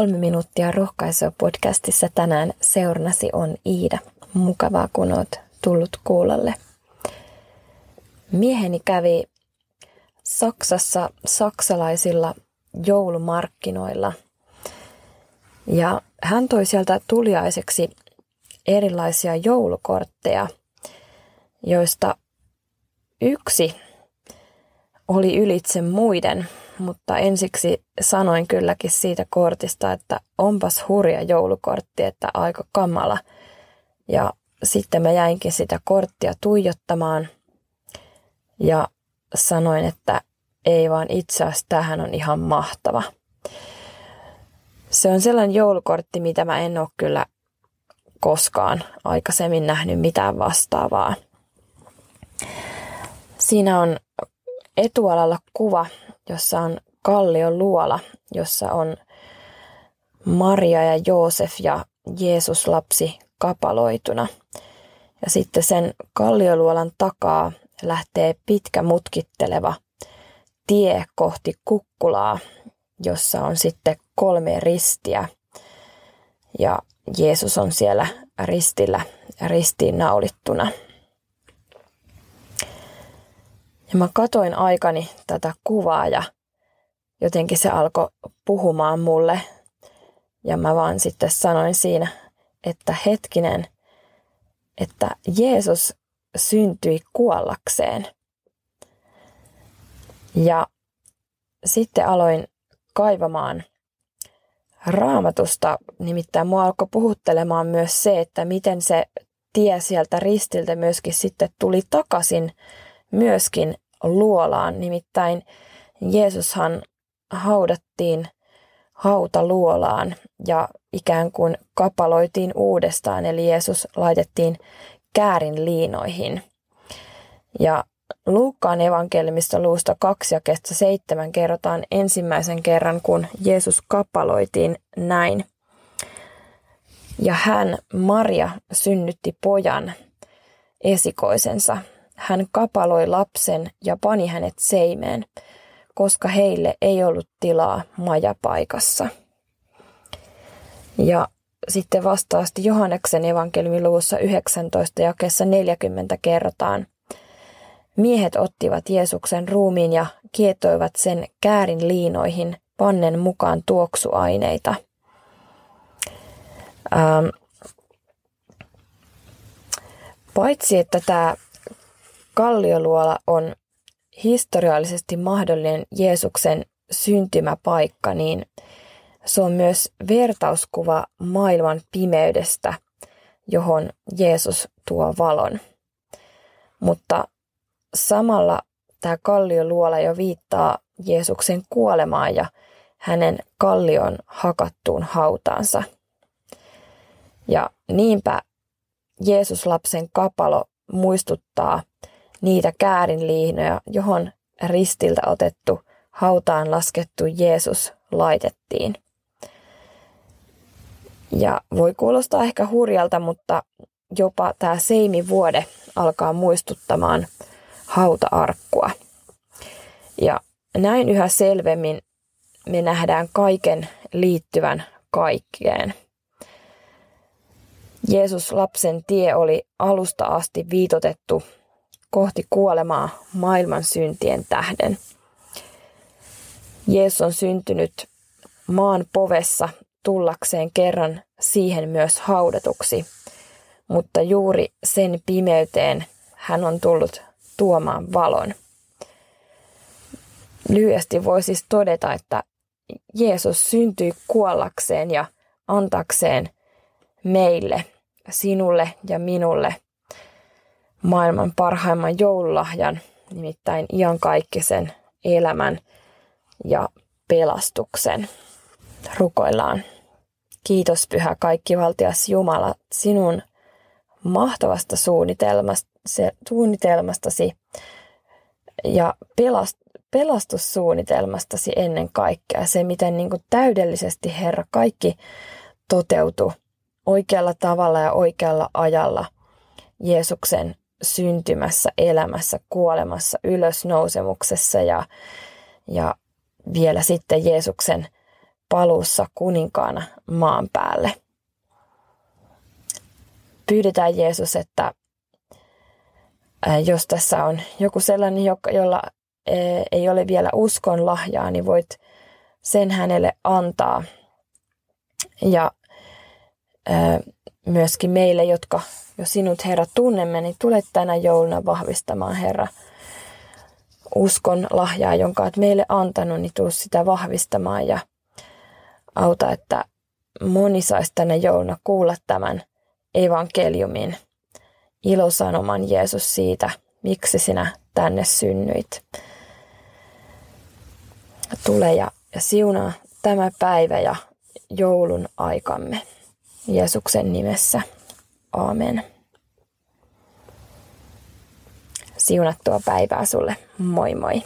Kolme minuuttia rohkaisua podcastissa tänään seurnasi on Iida. Mukavaa, kun oot tullut kuulolle. Mieheni kävi Saksassa saksalaisilla joulumarkkinoilla ja hän toi sieltä tuliaiseksi erilaisia joulukortteja, joista yksi oli ylitse muiden, mutta ensiksi sanoin kylläkin siitä kortista, että onpas hurja joulukortti, että aika kamala. Ja sitten mä jäinkin sitä korttia tuijottamaan ja sanoin, että ei vaan itse asiassa tähän on ihan mahtava. Se on sellainen joulukortti, mitä mä en ole kyllä koskaan aikaisemmin nähnyt mitään vastaavaa. Siinä on etualalla kuva, jossa on kallion luola, jossa on Maria ja Joosef ja Jeesus lapsi kapaloituna. Ja sitten sen kallioluolan takaa lähtee pitkä mutkitteleva tie kohti kukkulaa, jossa on sitten kolme ristiä. Ja Jeesus on siellä ristillä ristiin naulittuna. Ja mä katoin aikani tätä kuvaa ja jotenkin se alkoi puhumaan mulle. Ja mä vaan sitten sanoin siinä, että hetkinen, että Jeesus syntyi kuollakseen. Ja sitten aloin kaivamaan raamatusta, nimittäin mua alkoi puhuttelemaan myös se, että miten se tie sieltä ristiltä myöskin sitten tuli takaisin myöskin luolaan. Nimittäin Jeesushan haudattiin hautaluolaan ja ikään kuin kapaloitiin uudestaan, eli Jeesus laitettiin käärin liinoihin. Ja Luukkaan evankeliumista luusta 2 ja 7 kerrotaan ensimmäisen kerran, kun Jeesus kapaloitiin näin. Ja hän, Maria, synnytti pojan, esikoisensa. Hän kapaloi lapsen ja pani hänet seimeen, koska heille ei ollut tilaa majapaikassa. Ja sitten vastaasti Johanneksen evankeliumiluvussa 19 jakeessa 40 kerrotaan. Miehet ottivat Jeesuksen ruumiin ja kietoivat sen käärin liinoihin pannen mukaan tuoksuaineita. Ähm, paitsi että tämä kallioluola on historiallisesti mahdollinen Jeesuksen syntymäpaikka, niin se on myös vertauskuva maailman pimeydestä, johon Jeesus tuo valon. Mutta samalla tämä kallioluola jo viittaa Jeesuksen kuolemaan ja hänen kallion hakattuun hautaansa. Ja niinpä Jeesus-lapsen kapalo muistuttaa niitä käärinliinoja, johon ristiltä otettu hautaan laskettu Jeesus laitettiin. Ja voi kuulostaa ehkä hurjalta, mutta jopa tämä seimivuode alkaa muistuttamaan hauta-arkkua. Ja näin yhä selvemmin me nähdään kaiken liittyvän kaikkeen. Jeesus lapsen tie oli alusta asti viitotettu kohti kuolemaa maailman syntien tähden. Jeesus on syntynyt maan povessa tullakseen kerran siihen myös haudatuksi, mutta juuri sen pimeyteen hän on tullut tuomaan valon. Lyhyesti voi siis todeta, että Jeesus syntyi kuollakseen ja antakseen meille, sinulle ja minulle maailman parhaimman joululahjan, nimittäin iankaikkisen elämän ja pelastuksen. Rukoillaan. Kiitos Pyhä Kaikkivaltias Jumala sinun mahtavasta suunnitelmastasi ja pelast, pelastussuunnitelmastasi ennen kaikkea. Se, miten niin kuin täydellisesti Herra kaikki toteutui oikealla tavalla ja oikealla ajalla Jeesuksen syntymässä, elämässä, kuolemassa, ylösnousemuksessa ja, ja vielä sitten Jeesuksen paluussa kuninkaana maan päälle. Pyydetään Jeesus, että jos tässä on joku sellainen, jolla ei ole vielä uskon lahjaa, niin voit sen hänelle antaa. Ja myöskin meille, jotka jo sinut Herra tunnemme, niin tule tänä jouluna vahvistamaan Herra uskon lahjaa, jonka olet meille antanut, niin tuu sitä vahvistamaan ja auta, että moni saisi tänä jouluna kuulla tämän evankeliumin ilosanoman Jeesus siitä, miksi sinä tänne synnyit. Tule ja, ja siunaa tämä päivä ja joulun aikamme. Jeesuksen nimessä. Aamen. Siunattua päivää sulle. Moi moi.